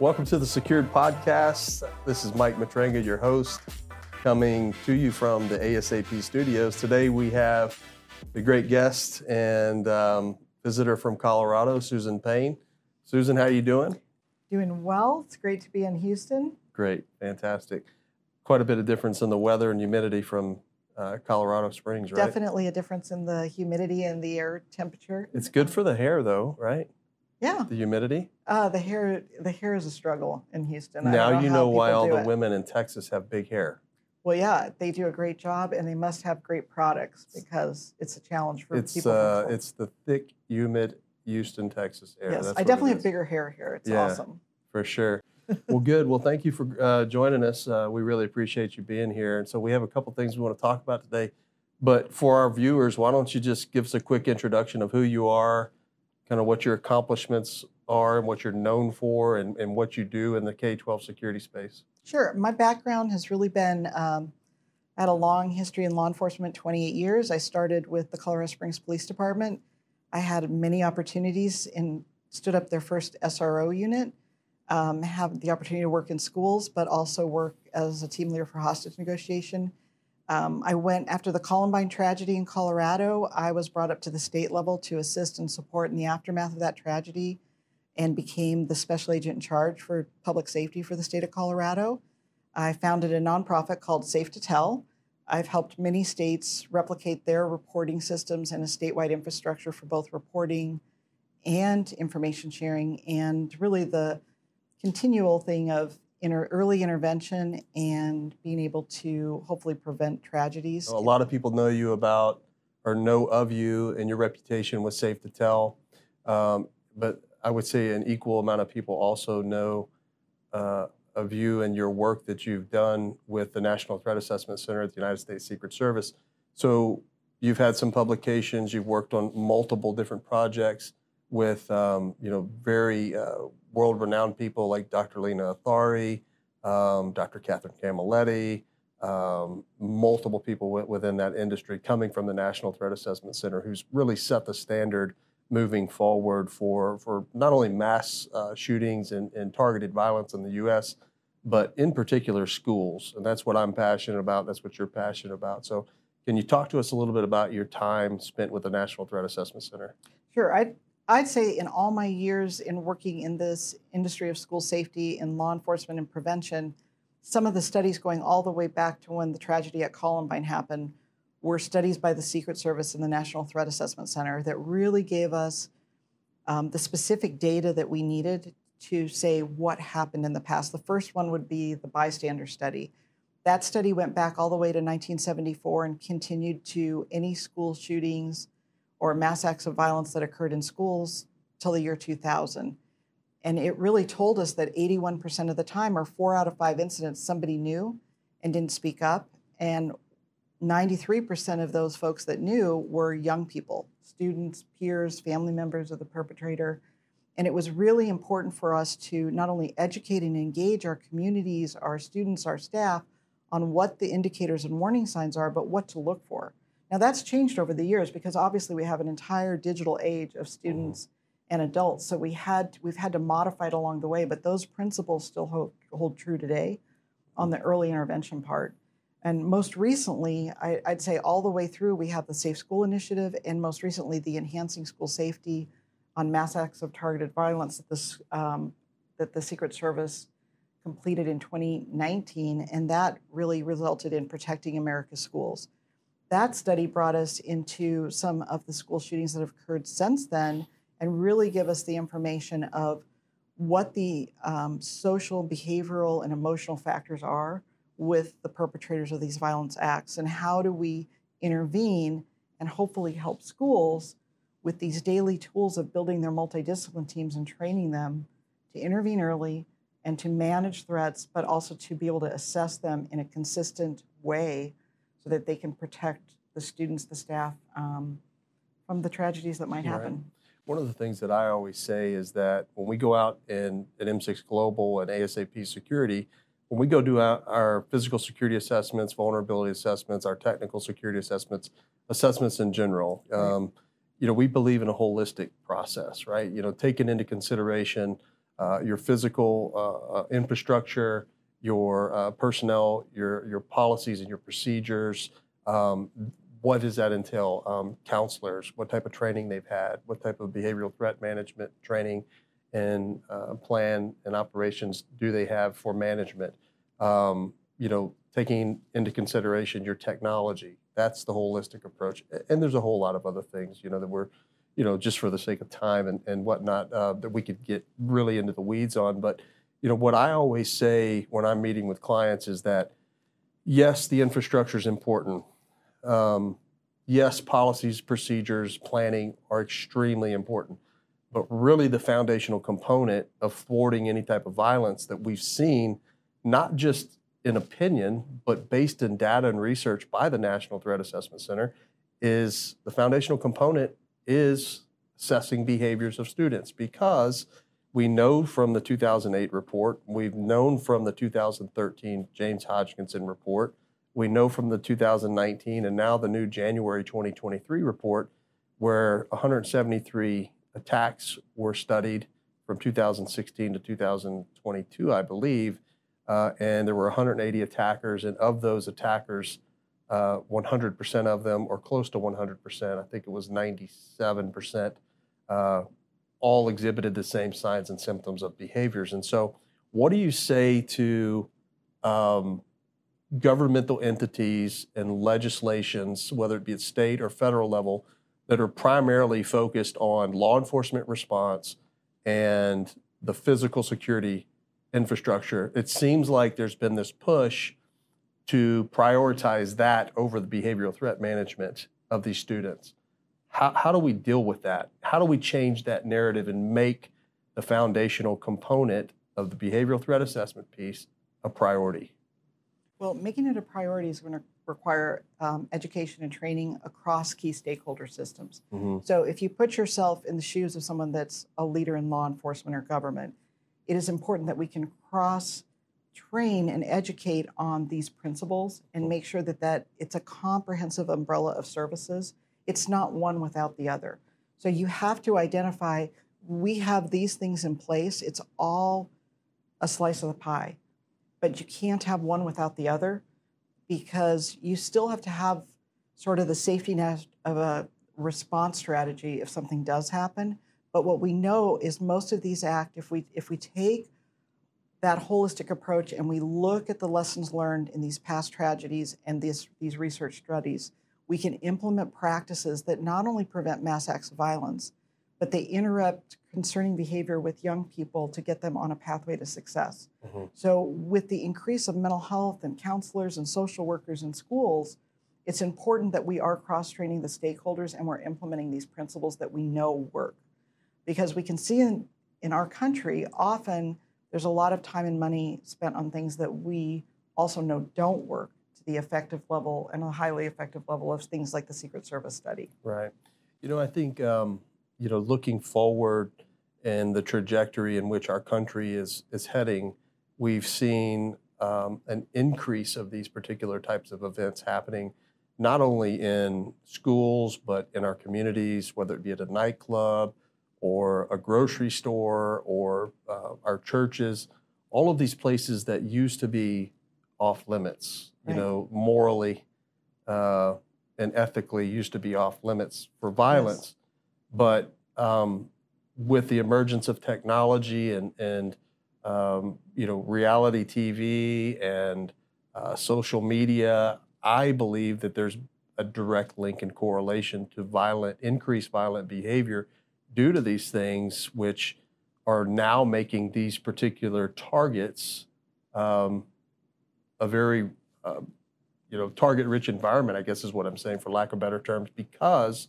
Welcome to the Secured Podcast. This is Mike Matranga, your host, coming to you from the ASAP studios. Today we have a great guest and um, visitor from Colorado, Susan Payne. Susan, how are you doing? Doing well. It's great to be in Houston. Great, fantastic. Quite a bit of difference in the weather and humidity from uh, Colorado Springs, right? Definitely a difference in the humidity and the air temperature. It's good for the hair, though, right? Yeah. The humidity. Uh, the hair the hair is a struggle in Houston. Now you know why all the it. women in Texas have big hair. Well, yeah, they do a great job, and they must have great products because it's a challenge for It's people. uh, it's the thick, humid Houston, Texas air. yes, That's I definitely have bigger hair here. It's Yeah. awesome. For sure. well, good. Well, thank you for uh, joining us. Uh, we really appreciate you being here. And so we have a couple things we want to talk about today. But for our viewers, why don't you just give us a quick introduction of who you are, kind of what your accomplishments are, and what you're known for, and, and what you do in the K 12 security space? Sure. My background has really been um, had a long history in law enforcement, 28 years. I started with the Colorado Springs Police Department. I had many opportunities and stood up their first SRO unit, um, have the opportunity to work in schools, but also work as a team leader for hostage negotiation. Um, I went after the Columbine tragedy in Colorado. I was brought up to the state level to assist and support in the aftermath of that tragedy and became the special agent in charge for public safety for the state of Colorado. I founded a nonprofit called Safe2Tell. I've helped many states replicate their reporting systems and a statewide infrastructure for both reporting and information sharing, and really the continual thing of inter- early intervention and being able to hopefully prevent tragedies. A lot of people know you about or know of you and your reputation was Safe2Tell. Um, but I would say an equal amount of people also know uh, of you and your work that you've done with the National Threat Assessment Center at the United States Secret Service. So you've had some publications, you've worked on multiple different projects with um, you know very uh, world-renowned people like Dr. Lina Alathari, um, Dr. Catherine Camilletti, um, multiple people within that industry coming from the National Threat Assessment Center who's really set the standard moving forward for, for not only mass uh, shootings and, and targeted violence in the U.S., but in particular schools. And that's what I'm passionate about. That's what you're passionate about. So, can you talk to us a little bit about your time spent with the National Threat Assessment Center? Sure. I'd, I'd say in all my years in working in this industry of school safety and law enforcement and prevention, some of the studies going all the way back to when the tragedy at Columbine happened were studies by the Secret Service and the National Threat Assessment Center that really gave us um, the specific data that we needed to say what happened in the past. The first one would be the bystander study. That study went back all the way to 1974 and continued to any school shootings or mass acts of violence that occurred in schools till the year 2000. And it really told us that 81% of the time, or four out of five incidents, somebody knew and didn't speak up. And 93% of those folks that knew were young people, students, peers, family members of the perpetrator. And it was really important for us to not only educate and engage our communities, our students, our staff on what the indicators and warning signs are, but what to look for. Now that's changed over the years because obviously we have an entire digital age of students and adults. So we had we've had to modify it along the way, but those principles still hold, hold true today on the early intervention part. And most recently, I, I'd say all the way through, we have the Safe School Initiative, and most recently, the Enhancing School Safety on Mass Acts of Targeted Violence that, this, um, that the Secret Service completed in 2019, and that really resulted in protecting America's schools. That study brought us into some of the school shootings that have occurred since then and really give us the information of what the um, social, behavioral, and emotional factors are with the perpetrators of these violence acts and how do we intervene and hopefully help schools with these daily tools of building their multidiscipline teams and training them to intervene early and to manage threats, but also to be able to assess them in a consistent way so that they can protect the students, the staff um, from the tragedies that might Right. happen. One of the things that I always say is that when we go out in at M6 Global and ASAP Security, when we go do our, our physical security assessments, vulnerability assessments, our technical security assessments, assessments in general, um, you know, we believe in a holistic process, right? You know, taking into consideration uh, your physical uh, uh, infrastructure, your uh, personnel, your your policies and your procedures. Um, what does that entail? Um, counselors, what type of training they've had, what type of behavioral threat management training and uh, plan and operations do they have for management? Um, you know, taking into consideration your technology. That's the holistic approach. And there's a whole lot of other things, you know, that we're, you know, just for the sake of time and, and whatnot, uh, that we could get really into the weeds on. But, you know, what I always say when I'm meeting with clients is that, yes, the infrastructure is important. Um, yes, policies, procedures, planning are extremely important. But really, the foundational component of thwarting any type of violence that we've seen, not just in opinion, but based in data and research by the National Threat Assessment Center, is the foundational component is assessing behaviors of students because we know from the 2008 report, we've known from the 2013 James Hodgkinson report, we know from the 2019 and now the new January 2023 report, where 173 attacks were studied from 2016 to 2022, I believe, uh, and there were 180 attackers, and of those attackers, uh, 100% of them, or close to 100%, I think it was 97%, uh, all exhibited the same signs and symptoms of behaviors. And so, what do you say to um, governmental entities and legislations, whether it be at state or federal level, that are primarily focused on law enforcement response and the physical security infrastructure? It seems like there's been this push to prioritize that over the behavioral threat management of these students. How, how do we deal with that? How do we change that narrative and make the foundational component of the behavioral threat assessment piece a priority? Well, making it a priority is going to require um, education and training across key stakeholder systems. Mhm. So, if you put yourself in the shoes of someone that's a leader in law enforcement or government, it is important that we can cross train and educate on these principles and make sure that that it's a comprehensive umbrella of services. It's not one without the other. So you have to identify we have these things in place. It's all a slice of the pie. But you can't have one without the other because you still have to have sort of the safety net of a response strategy if something does happen. But what we know is most of these act if we if we take that holistic approach and we look at the lessons learned in these past tragedies and these, these research studies, we can implement practices that not only prevent mass acts of violence, but they interrupt concerning behavior with young people to get them on a pathway to success. Mhm. So, with the increase of mental health and counselors and social workers in schools, it's important that we are cross training the stakeholders and we're implementing these principles that we know work. Because we can see in, in our country, often there's a lot of time and money spent on things that we also know don't work the effective level and a highly effective level of things like the Secret Service study. Right. You know, I think, um, you know, looking forward and the trajectory in which our country is, is heading, we've seen um, an increase of these particular types of events happening, not only in schools, but in our communities, whether it be at a nightclub or a grocery store or uh, our churches, all of these places that used to be off limits, you Right. know, morally uh, and ethically used to be off limits for violence. But um, with the emergence of technology and, and um, you know, reality TV and uh, social media, I believe that there's a direct link and correlation to violent, increased violent behavior due to these things, which are now making these particular targets um, a very, uh, you know, target-rich environment. I guess is what I'm saying, for lack of better terms, because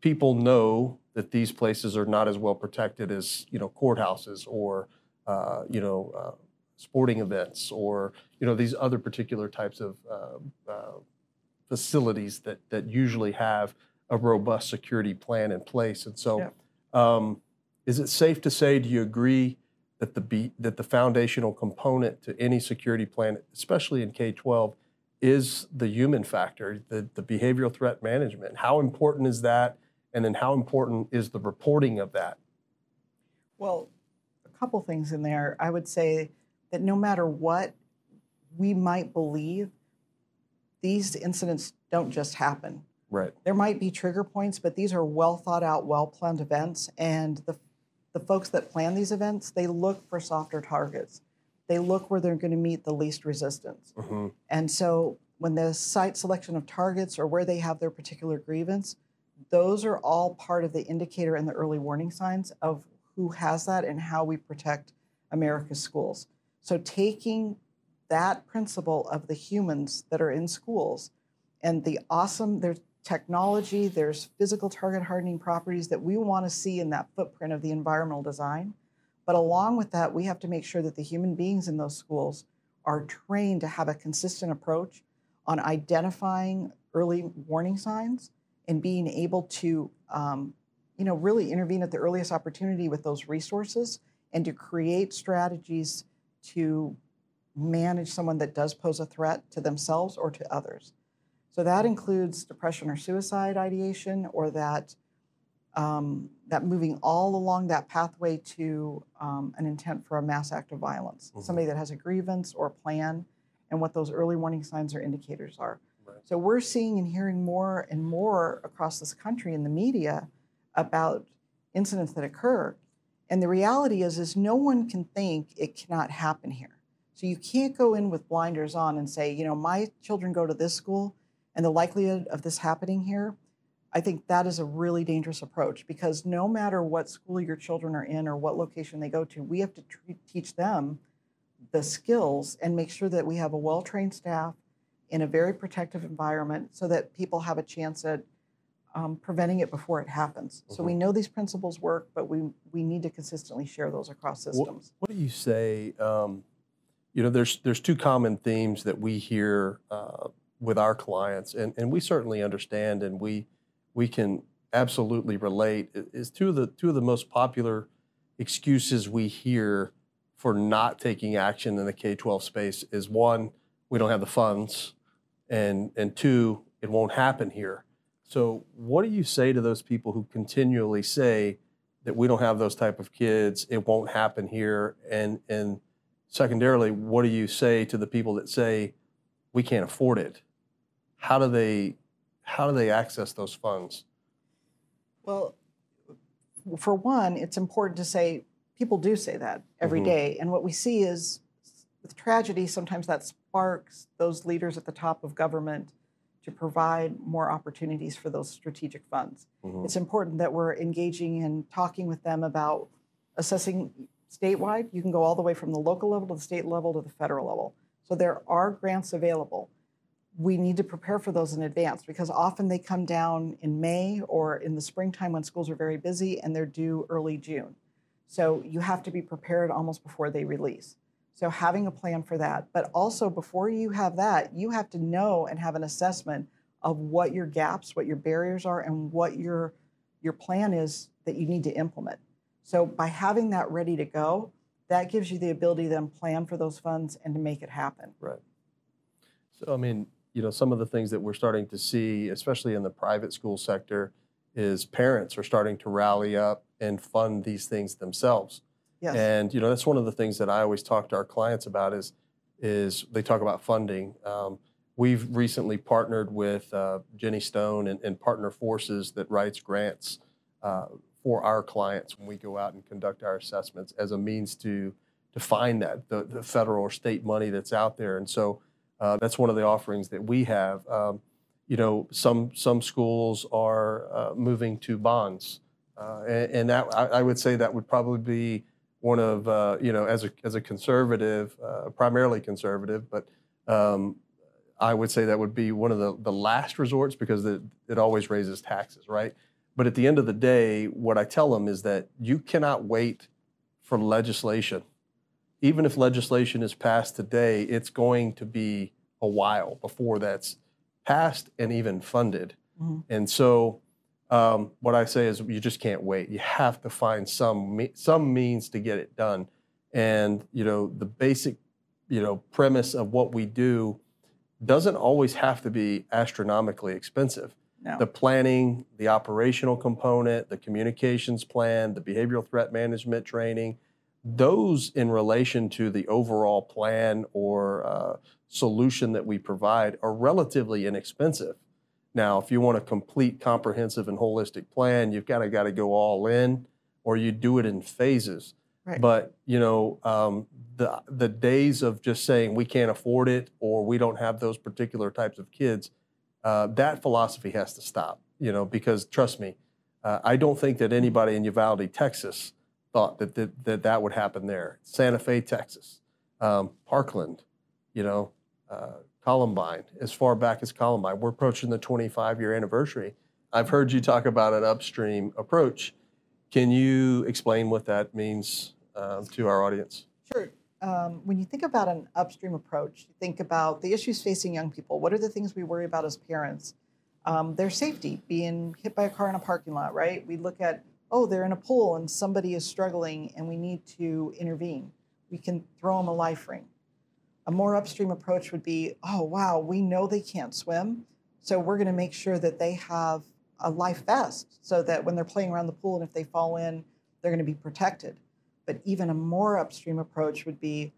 people know that these places are not as well protected as you know courthouses or uh, you know uh, sporting events or you know these other particular types of uh, uh, facilities that that usually have a robust security plan in place. And so, Yep. um, is it safe to say? Do you agree that the be, that the foundational component to any security plan, especially in K twelve, is the human factor, the, the behavioral threat management? How important is that? And then how important is the reporting of that? Well, a couple things in there. I would say that no matter what we might believe, these incidents don't just happen. Right. There might be trigger points, but these are well thought out, well planned events. And the, the folks that plan these events, they look for softer targets. They look where they're going to meet the least resistance. hmm And so when the site selection of targets or where they have their particular grievance, those are all part of the indicator and the early warning signs of who has that and how we protect America's schools. So taking that principle of the humans that are in schools and the awesome there's technology, there's physical target hardening properties that we want to see in that footprint of the environmental design. But along with that, we have to make sure that the human beings in those schools are trained to have a consistent approach on identifying early warning signs and being able to, um, you know, really intervene at the earliest opportunity with those resources and to create strategies to manage someone that does pose a threat to themselves or to others. So that includes depression or suicide ideation, or that um, that moving all along that pathway to um, an intent for a mass act of violence. Mhm. Somebody that has a grievance or a plan, and what those early warning signs or indicators are. Right. So we're seeing and hearing more and more across this country in the media about incidents that occur. And the reality is, is no one can think it cannot happen here. So you can't go in with blinders on and say, you know, my children go to this school, and the likelihood of this happening here. I think that is a really dangerous approach because no matter what school your children are in or what location they go to, we have to teach them the skills and make sure that we have a well trained staff in a very protective environment so that people have a chance at um, preventing it before it happens. So we know these principles work, but we, we need to consistently share those across systems. What do you say? Um, you know, there's there's two common themes that we hear uh, with our clients, and, and we certainly understand, and we we can absolutely relate. Is two of the two of the most popular excuses we hear for not taking action in the K-12 space is one, we don't have the funds, and and two, it won't happen here. So, what do you say to those people who continually say that we don't have those type of kids, it won't happen here, and and secondarily, what do you say to the people that say we can't afford it? How do they how do they access those funds? Well, for one, it's important to say people do say that every Mhm. day, And what we see is with tragedy, sometimes that sparks those leaders at the top of government to provide more opportunities for those strategic funds. Mhm. It's important that we're engaging and talking with them about assessing statewide. You can go all the way from the local level to the state level to the federal level. So there are grants available. We need to prepare for those in advance because often they come down in May or in the springtime when schools are very busy and they're due early June. So you have to be prepared almost before they release. So having a plan for that, but also before you have that, you have to know and have an assessment of what your gaps, what your barriers are, and what your your plan is that you need to implement. So by having that ready to go, that gives you the ability to then plan for those funds and to make it happen. Right. So, I mean, you know, some of the things that we're starting to see, especially in the private school sector, is parents are starting to rally up and fund these things themselves. Yes. And you know, that's one of the things that I always talk to our clients about is is they talk about funding. Um, we've recently partnered with uh, Jenny Stone and, and Partner Forces that writes grants uh, for our clients when we go out and conduct our assessments as a means to to find that the, the federal or state money that's out there. And so uh, that's one of the offerings that we have. Um, you know, some some schools are uh, moving to bonds, uh, and, and that I, I would say that would probably be one of uh, you know as a as a conservative, uh, primarily conservative, but um, I would say that would be one of the the last resorts because it, it always raises taxes, right? But at the end of the day, what I tell them is that you cannot wait for legislation. Even if legislation is passed today, it's going to be a while before that's passed and even funded. Mhm. And so, um, what I say is, you just can't wait. You have to find some me- some means to get it done. And you know, the basic, you know, premise of what we do doesn't always have to be astronomically expensive. No. The planning, the operational component, the communications plan, the behavioral threat management training, those in relation to the overall plan or uh, solution that we provide are relatively inexpensive. Now, if you want a complete, comprehensive, and holistic plan, you've kind of got to go all in, or you do it in phases. Right. But you know, um, the the days of just saying we can't afford it or we don't have those particular types of kids, uh, that philosophy has to stop. You know, because trust me, uh, I don't think that anybody in Uvalde, Texas, thought that that that, that would happen there. Santa Fe, Texas, um, Parkland, you know, uh, Columbine, as far back as Columbine. We're approaching the 25 year anniversary. I've heard you talk about an upstream approach. Can you explain what that means um, to our audience? Sure. Um, when you think about an upstream approach, you think about the issues facing young people. What are the things we worry about as parents? Um, their safety, being hit by a car in a parking lot, right? We look at, oh, they're in a pool and somebody is struggling and we need to intervene. We can throw them a life ring. A more upstream approach would be, oh, wow, we know they can't swim. So we're going to make sure that they have a life vest so that when they're playing around the pool and if they fall in, they're going to be protected. But even a more upstream approach would be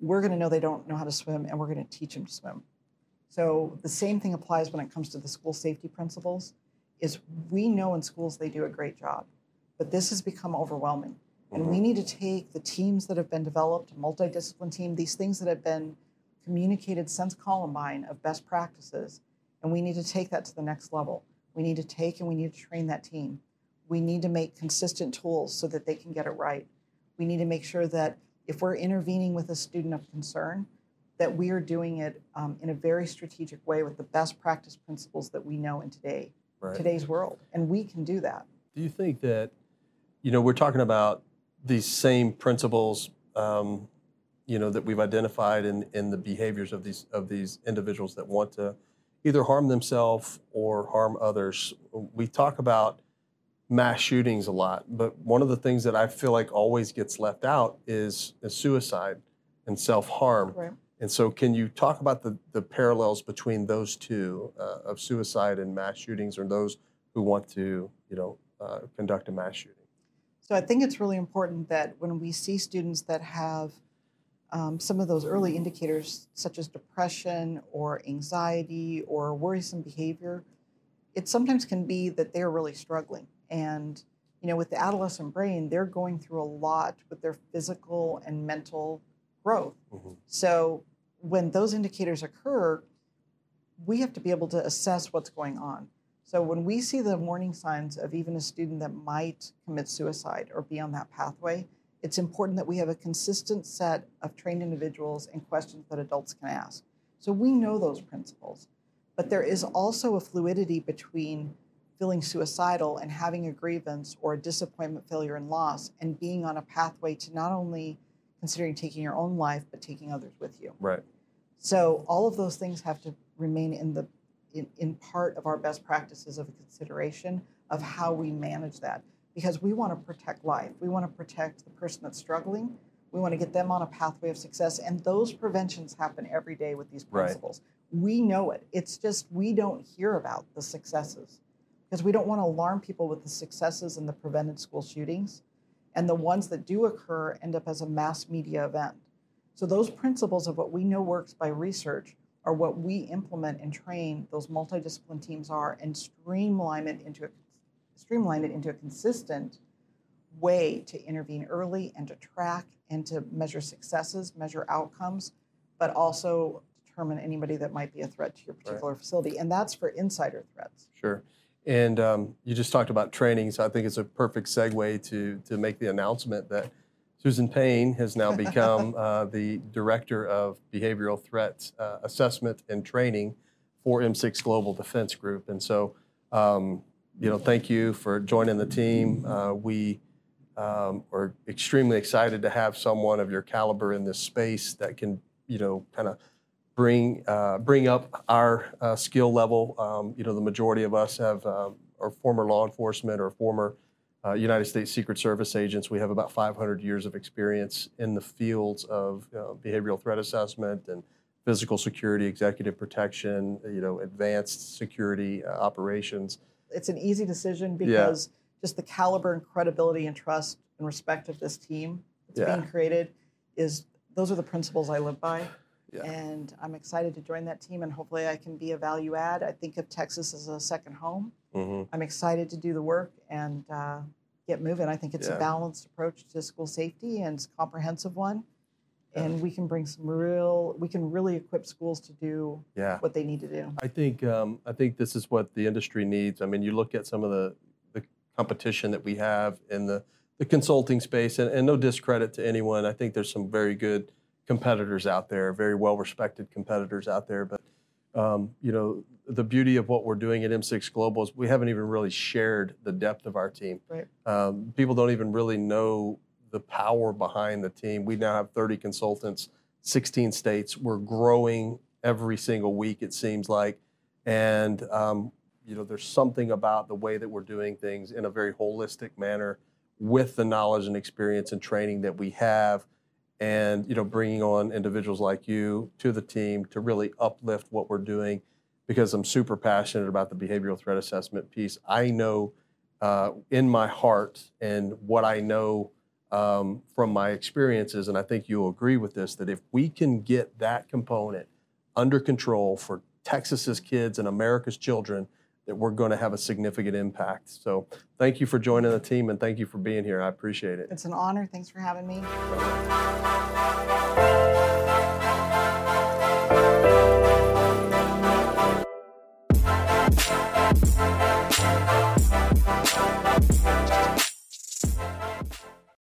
we're going to know they don't know how to swim and we're going to teach them to swim. So the same thing applies when it comes to the school safety principles is we know in schools they do a great job, but this has become overwhelming. And we need to take the teams that have been developed, multidiscipline team, these things that have been communicated since Columbine of best practices, and we need to take that to the next level. We need to take and we need to train that team. We need to make consistent tools so that they can get it right. We need to make sure that if we're intervening with a student of concern, that we are doing it um, in a very strategic way with the best practice principles that we know in today, Right. today's world. And we can do that. Do you think that, you know, we're talking about these same principles, um, you know, that we've identified in, in the behaviors of these of these individuals that want to either harm themselves or harm others. We talk about mass shootings a lot, but one of the things that I feel like always gets left out is, is suicide and self harm. Right. And so, can you talk about the, the parallels between those two uh, of suicide and mass shootings, or those who want to, you know, uh, conduct a mass shooting? So I think it's really important that when we see students that have um, some of those early indicators, such as depression or anxiety or worrisome behavior, it sometimes can be that they're really struggling. And you know, with the adolescent brain, they're going through a lot with their physical and mental growth. Mhm. So when those indicators occur, we have to be able to assess what's going on. So when we see the warning signs of even a student that might commit suicide or be on that pathway, it's important that we have a consistent set of trained individuals and questions that adults can ask. So we know those principles. But there is also a fluidity between feeling suicidal and having a grievance or a disappointment, failure, and loss, and being on a pathway to not only considering taking your own life, but taking others with you. Right. So all of those things have to remain in the in, in part of our best practices of consideration of how we manage that because we want to protect life. We want to protect the person that's struggling. We want to get them on a pathway of success and those preventions happen every day with these Right. principles. We know it. It's just we don't hear about the successes because we don't want to alarm people with the successes and the prevented school shootings. And the ones that do occur end up as a mass media event. So those principles of what we know works by research are what we implement and train those multidiscipline teams are and streamline it into a streamline it into a consistent way to intervene early and to track and to measure successes, measure outcomes, but also determine anybody that might be a threat to your particular facility. And that's for insider threats. Sure. And um, you just talked about training, so I think it's a perfect segue to to make the announcement that Susan Payne has now become uh, the director of behavioral threat uh, assessment and training for M6 Global Defense Group. And so, um, you know, thank you for joining the team. Uh, we um, are extremely excited to have someone of your caliber in this space that can, you know, kind of bring uh, bring up our uh, skill level. Um, you know, the majority of us have um, are former law enforcement or former uh, United States Secret Service agents. We have about 500 years of experience in the fields of uh, behavioral threat assessment and physical security, executive protection, you know, advanced security uh, operations. It's an easy decision Yeah. because just the caliber and credibility and trust and respect of this team that's Yeah. being created is those are the principles I live by. Yeah. And I'm excited to join that team and hopefully I can be a value add. I think of Texas as a second home. hmm I'm excited to do the work and uh, get moving. I think it's Yeah. a balanced approach to school safety and it's a comprehensive one. And we can bring some real, we can really equip schools to do Yeah. what they need to do. I think um, I think this is what the industry needs. I mean, you look at some of the, the competition that we have in the, the consulting space, and, and no discredit to anyone. I think there's some very good competitors out there, very well respected competitors out there. But um, you know, the beauty of what we're doing at M6 Global is we haven't even really shared the depth of our team. Right. Um, people don't even really know the power behind the team. We now have 30 consultants, 16 states. We're growing every single week, it seems like. And, um, you know, there's something about the way that we're doing things in a very holistic manner with the knowledge and experience and training that we have. And, you know, bringing on individuals like you to the team to really uplift what we're doing because I'm super passionate about the behavioral threat assessment piece. I know uh, in my heart and what I know um, from my experiences, and I think you'll agree with this, that if we can get that component under control for Texas's kids and America's children, that we're going to have a significant impact. So thank you for joining the team and thank you for being here. I appreciate it. It's an honor. Thanks for having me.